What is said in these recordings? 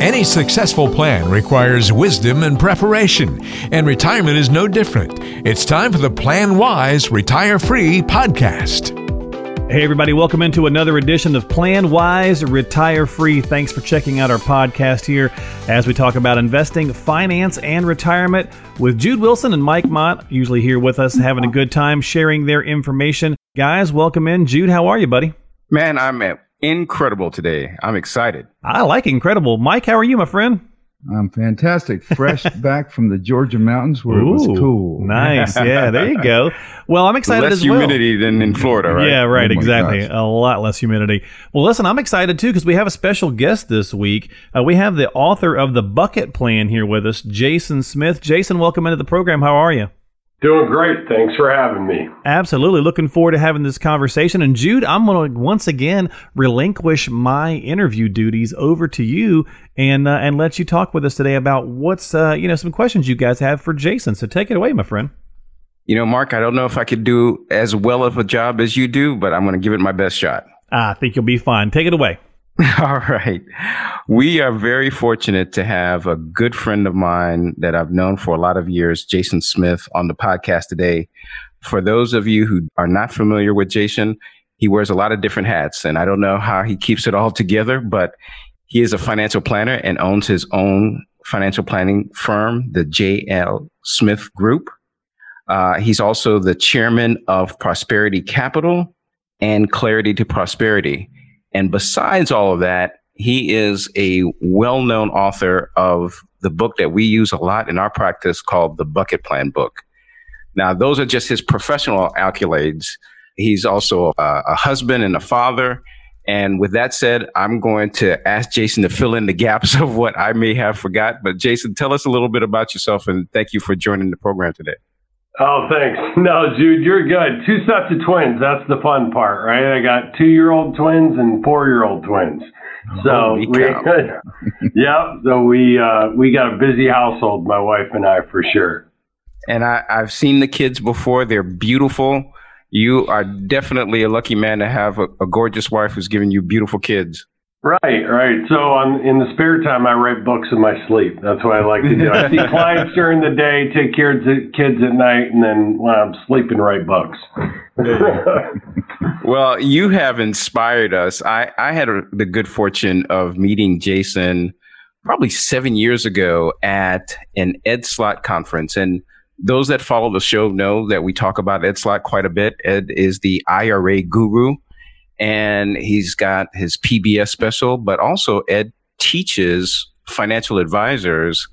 Any successful plan requires wisdom and preparation, and retirement is no different. It's time for the Plan Wise Retire Free podcast. Hey, everybody, welcome into another edition of Plan Wise Retire Free. Thanks for checking out our podcast here as we talk about investing, finance, and retirement with Jude Wilson and Mike Mott, usually here with us, having a good time sharing their information. Guys, welcome in. Jude, how are you, buddy? Man, I'm incredible today. I'm excited. I like incredible. Mike, how are you, my friend? I'm fantastic. Fresh back from the Georgia mountains where Ooh, it was cool. Nice. Yeah, there you go. Well, I'm excited less as well. humidity than in Florida, right? Yeah, right. Oh exactly. Gosh. A lot less humidity. Well, listen, I'm excited too because we have a special guest this week. Uh, we have the author of the Bucket Plan here with us, Jason Smith. Jason, welcome into the program. How are you? Doing great. Thanks for having me. Absolutely. Looking forward to having this conversation. And Jude, I'm going to once again relinquish my interview duties over to you and uh, and let you talk with us today about what's uh, you know some questions you guys have for Jason. So take it away, my friend. You know, Mark, I don't know if I could do as well of a job as you do, but I'm going to give it my best shot. I think you'll be fine. Take it away. All right. We are very fortunate to have a good friend of mine that I've known for a lot of years, Jason Smith, on the podcast today. For those of you who are not familiar with Jason, he wears a lot of different hats, and I don't know how he keeps it all together, but he is a financial planner and owns his own financial planning firm, the JL Smith Group. Uh, he's also the chairman of Prosperity Capital and Clarity to Prosperity. And besides all of that, he is a well known author of the book that we use a lot in our practice called the Bucket Plan Book. Now, those are just his professional accolades. He's also a, a husband and a father. And with that said, I'm going to ask Jason to fill in the gaps of what I may have forgot. But Jason, tell us a little bit about yourself and thank you for joining the program today. Oh, thanks. No, Jude, you're good. Two sets of twins. That's the fun part, right? I got two year old twins and four year old twins. So we, yep. So we uh, we got a busy household, my wife and I, for sure. And I, I've seen the kids before. They're beautiful. You are definitely a lucky man to have a, a gorgeous wife who's giving you beautiful kids. Right, right. So on in the spare time, I write books in my sleep. That's what I like to do. I see clients during the day, take care of the kids at night, and then when I'm sleeping, write books. well, you have inspired us. I I had a, the good fortune of meeting Jason probably seven years ago at an Ed Slott conference, and those that follow the show know that we talk about Ed Slott quite a bit. Ed is the IRA guru and he's got his PBS special, but also Ed teaches financial advisors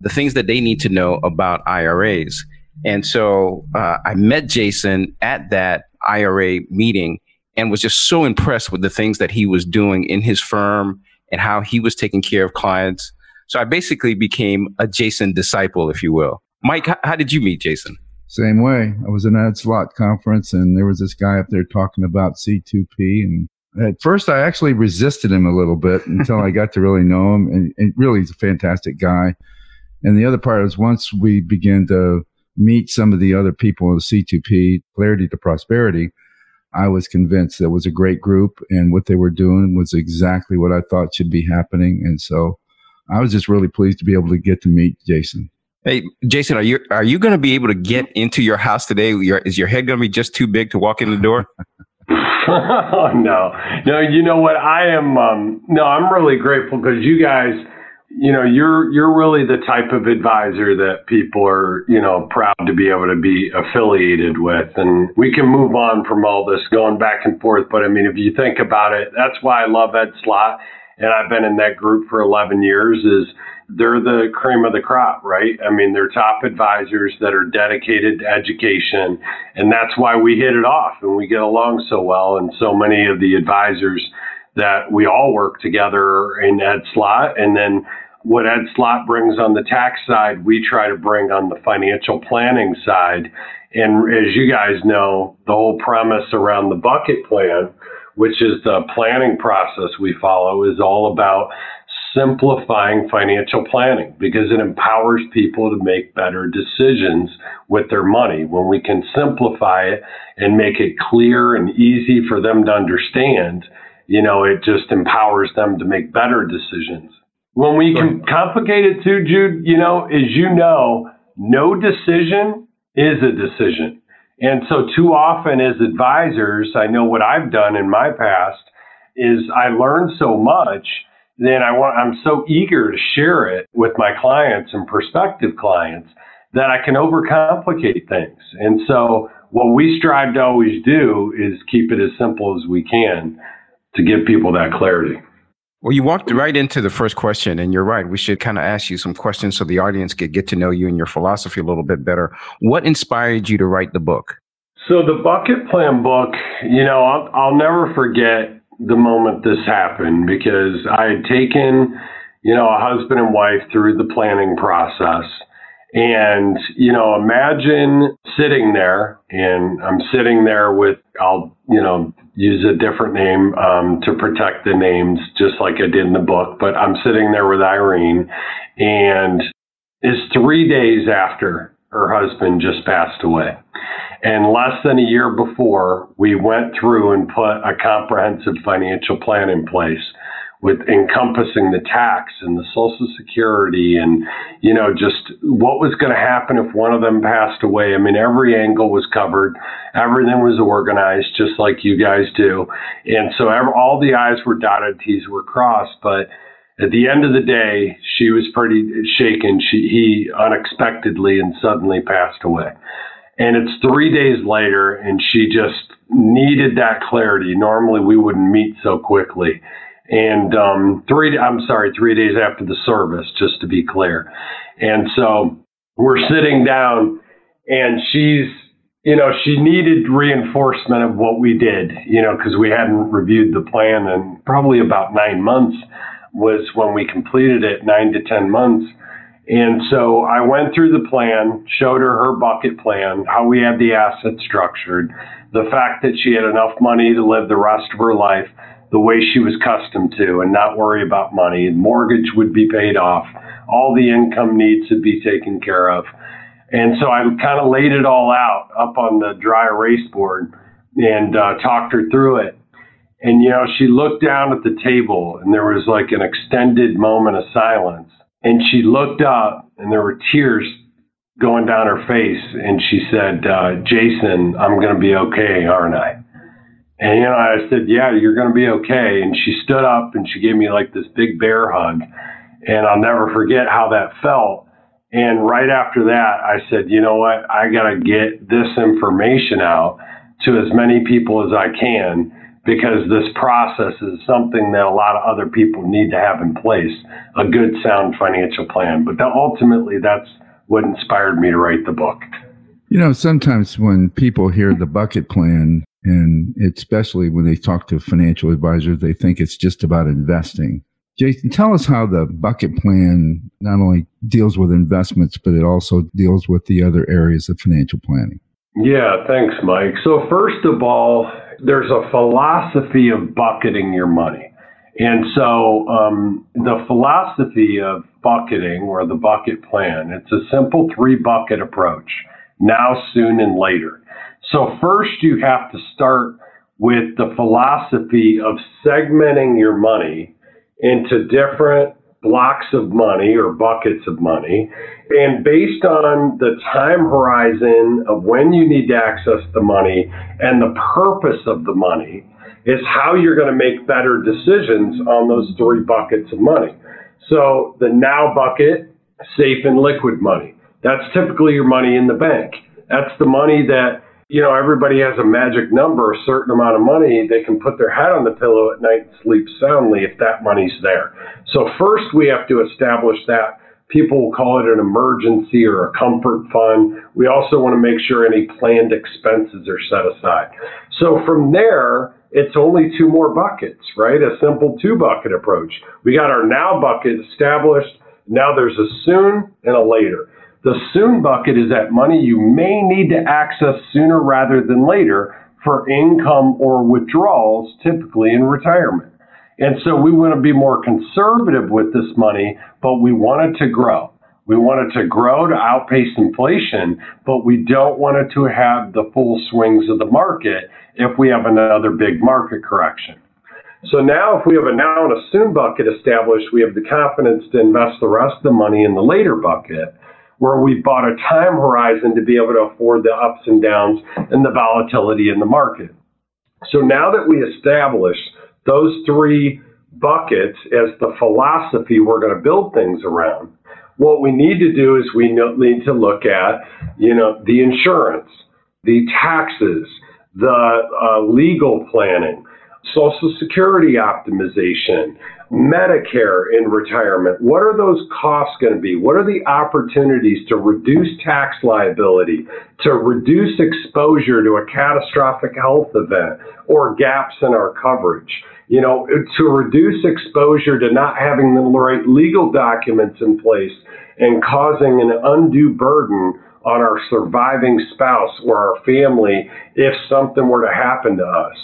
the things that they need to know about IRAs. And so uh, I met Jason at that IRA meeting and was just so impressed with the things that he was doing in his firm and how he was taking care of clients. So I basically became a Jason disciple, if you will. Mike, how, did you meet Jason? Same way. I was in Ed Slott conference and there was this guy up there talking about C2P. And at first, I actually resisted him a little bit until I got to really know him. And, and really, he's a fantastic guy. And the other part is once we began to meet some of the other people in the C2P, Clarity to Prosperity, I was convinced that was a great group and what they were doing was exactly what I thought should be happening. And so I was just really pleased to be able to get to meet Jason. Hey, Jason, are you are you going to be able to get into your house today? Your, is your head going to be just too big to walk in the door? oh, no, no. You know what? I am. Um, no, I'm really grateful because you guys, you know, you're you're really the type of advisor that people are, you know, proud to be able to be affiliated with, and we can move on from all this going back and forth. But I mean, if you think about it, that's why I love Ed Slott, and I've been in that group for 11 years. Is they're the cream of the crop, right? I mean, they're top advisors that are dedicated to education, and that's why we hit it off and we get along so well. And so many of the advisors that we all work together in Ed Slott, and then what Ed Slott brings on the tax side, we try to bring on the financial planning side. And as you guys know, the whole premise around the bucket plan, which is the planning process we follow, is all about simplifying financial planning because it empowers people to make better decisions with their money. When we can simplify it and make it clear and easy for them to understand, you know, it just empowers them to make better decisions. When we can complicate it too, Jude, you know, as you know, no decision is a decision. And so too often as advisors, I know what I've done in my past is I learned so much, then I want I'm so eager to share it with my clients and prospective clients that I can overcomplicate things. And so what we strive to always do is keep it as simple as we can to give people that clarity. Well, you walked right into the first question, and you're right. We should kind of ask you some questions so the audience could get to know you and your philosophy a little bit better. What inspired you to write the book? So, the Bucket Plan book, you know, I'll, I'll never forget the moment this happened because I had taken, you know, a husband and wife through the planning process. And, you know, imagine sitting there, and I'm sitting there with, I'll, you know, use a different name um, to protect the names, just like I did in the book, but I'm sitting there with Irene, and it's three days after her husband just passed away. And less than a year before, we went through and put a comprehensive financial plan in place with encompassing the tax and the social security and you know just what was going to happen if one of them passed away. I mean every angle was covered. Everything was organized just like you guys do. And so every, all the i's were dotted t's were crossed. But at the end of the day she was pretty shaken. She he unexpectedly and suddenly passed away and it's three days later and she just needed that clarity normally we wouldn't meet so quickly and um, three I'm sorry, three days after the service, just to be clear. And so we're sitting down, and she's you know she needed reinforcement of what we did, you know, because we hadn't reviewed the plan, and probably about nine months was when we completed it, nine to ten months. And so I went through the plan, showed her her bucket plan, how we had the assets structured, the fact that she had enough money to live the rest of her life the way she was accustomed to and not worry about money. Mortgage would be paid off. All the income needs would be taken care of. And so I kind of laid it all out up on the dry erase board and uh, talked her through it. And, you know, she looked down at the table and there was like an extended moment of silence. And she looked up and there were tears going down her face. And she said, uh, Jason, I'm going to be okay, aren't I? And you know, I said, "Yeah, you're going to be okay." And she stood up and she gave me like this big bear hug, and I'll never forget how that felt. And right after that, I said, "You know what? I got to get this information out to as many people as I can because this process is something that a lot of other people need to have in place, a good sound financial plan." But that ultimately that's what inspired me to write the book. You know, sometimes when people hear the bucket plan, and especially when they talk to financial advisors, they think it's just about investing. Jason, tell us how the bucket plan not only deals with investments, but it also deals with the other areas of financial planning. Yeah, thanks, Mike. So, first of all, there's a philosophy of bucketing your money. And so, um, the philosophy of bucketing or the bucket plan, it's a simple three bucket approach now, soon, and later. So, first, you have to start with the philosophy of segmenting your money into different blocks of money or buckets of money. And based on the time horizon of when you need to access the money and the purpose of the money, is how you're going to make better decisions on those three buckets of money. So, the now bucket, safe and liquid money. That's typically your money in the bank. That's the money that you know, everybody has a magic number, a certain amount of money, they can put their head on the pillow at night and sleep soundly if that money's there. So first we have to establish that. People will call it an emergency or a comfort fund. We also want to make sure any planned expenses are set aside. So from there, it's only two more buckets, right? A simple two bucket approach. We got our now bucket established. Now there's a soon and a later. The soon bucket is that money you may need to access sooner rather than later for income or withdrawals, typically in retirement. And so we want to be more conservative with this money, but we want it to grow. We want it to grow to outpace inflation, but we don't want it to have the full swings of the market if we have another big market correction. So now, if we have a now and a soon bucket established, we have the confidence to invest the rest of the money in the later bucket, where we bought a time horizon to be able to afford the ups and downs and the volatility in the market. So now that we establish those three buckets as the philosophy we're going to build things around, what we need to do is we need to look at, you know, the insurance, the taxes, the uh, legal planning, Social Security optimization, Medicare in retirement. What are those costs going to be? What are the opportunities to reduce tax liability, to reduce exposure to a catastrophic health event or gaps in our coverage? You know, to reduce exposure to not having the right legal documents in place and causing an undue burden on our surviving spouse or our family if something were to happen to us.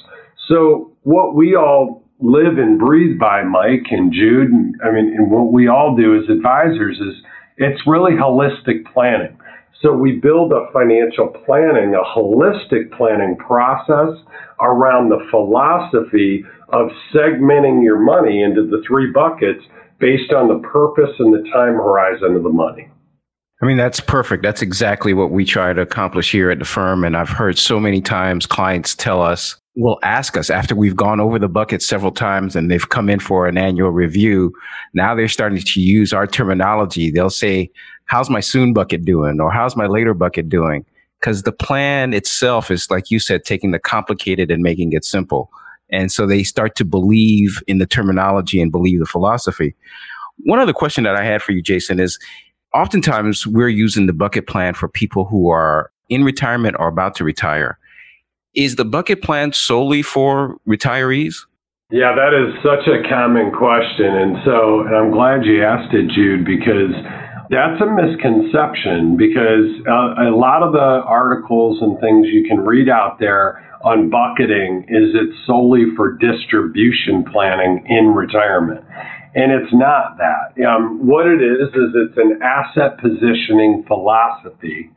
So what we all live and breathe by, Mike and Jude, and, I mean, and what we all do as advisors is it's really holistic planning. So we build a financial planning, a holistic planning process around the philosophy of segmenting your money into the three buckets based on the purpose and the time horizon of the money. I mean, that's perfect. That's exactly what we try to accomplish here at the firm. And I've heard so many times clients tell us, will ask us after we've gone over the bucket several times and they've come in for an annual review. Now they're starting to use our terminology. They'll say, how's my soon bucket doing? Or how's my later bucket doing? Because the plan itself is, like you said, taking the complicated and making it simple. And so they start to believe in the terminology and believe the philosophy. One other question that I had for you, Jason, is oftentimes we're using the bucket plan for people who are in retirement or about to retire. Is the bucket plan solely for retirees? Yeah, that is such a common question. And so, and I'm glad you asked it, Jude, because that's a misconception because uh, a lot of the articles and things you can read out there on bucketing is it's solely for distribution planning in retirement. And it's not that. Um, what it is, is it's an asset positioning philosophy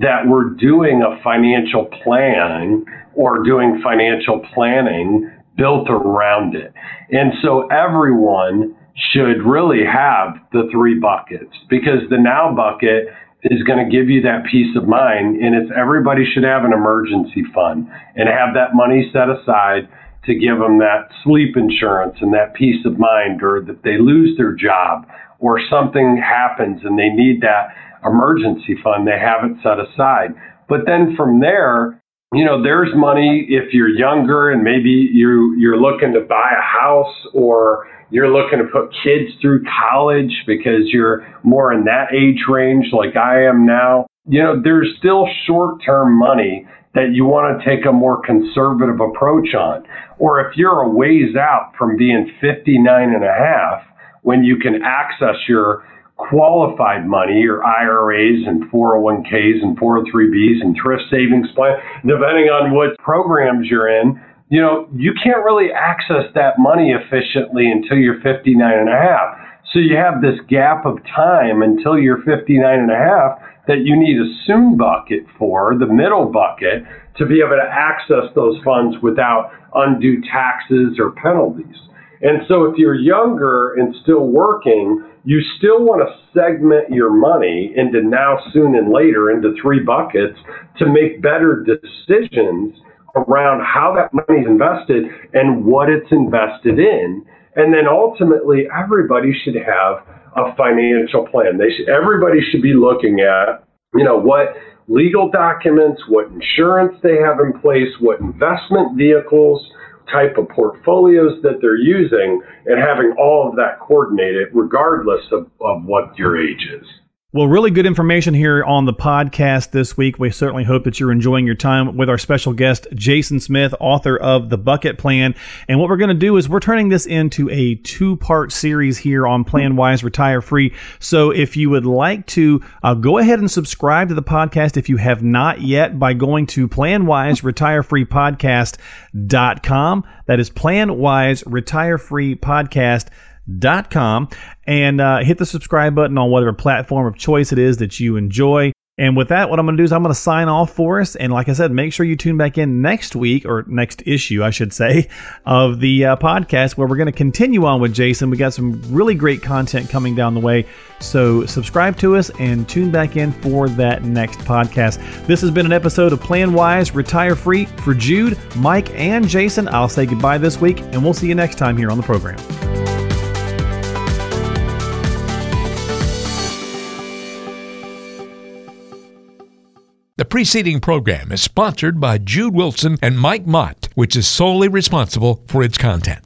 that we're doing a financial plan or doing financial planning built around it. And so everyone should really have the three buckets because the now bucket is going to give you that peace of mind and it's everybody should have an emergency fund and have that money set aside to give them that sleep insurance and that peace of mind or that they lose their job or something happens and they need that emergency fund, they have it set aside. But then from there, you know, there's money if you're younger and maybe you you're looking to buy a house or you're looking to put kids through college because you're more in that age range like I am now. You know, there's still short-term money that you want to take a more conservative approach on. Or if you're a ways out from being 59 and a half, when you can access your qualified money, your IRAs and 401ks and 403bs and thrift savings plan, depending on what programs you're in, you know, you can't really access that money efficiently until you're 59 and a half. So you have this gap of time until you're 59 and a half that you need a soon bucket for, the middle bucket, to be able to access those funds without undue taxes or penalties. And so if you're younger and still working, you still want to segment your money into now, soon, and later into three buckets to make better decisions around how that money is invested and what it's invested in. And then ultimately, everybody should have a financial plan. They should, everybody should be looking at, you know, what legal documents, what insurance they have in place, what investment vehicles type of portfolios that they're using and having all of that coordinated regardless of, of what your age is. Well, really good information here on the podcast this week. We certainly hope that you're enjoying your time with our special guest, Jason Smith, author of The Bucket Plan. And what we're going to do is we're turning this into a two part series here on Plan Wise Retire Free. So if you would like to uh, go ahead and subscribe to the podcast if you have not yet by going to PlanWise Retire Free planwiseretirefreepodcast.com. That is Planwise Podcast com and uh, hit the subscribe button on whatever platform of choice it is that you enjoy. And with that, what I'm going to do is I'm going to sign off for us. And like I said, make sure you tune back in next week or next issue, I should say, of the uh, podcast where we're going to continue on with Jason. We got some really great content coming down the way. So subscribe to us and tune back in for that next podcast. This has been an episode of Plan Wise, Retire Free. For Jude, Mike, and Jason, I'll say goodbye this week, and we'll see you next time here on the program. The preceding program is sponsored by Jude Wilson and Mike Mott, which is solely responsible for its content.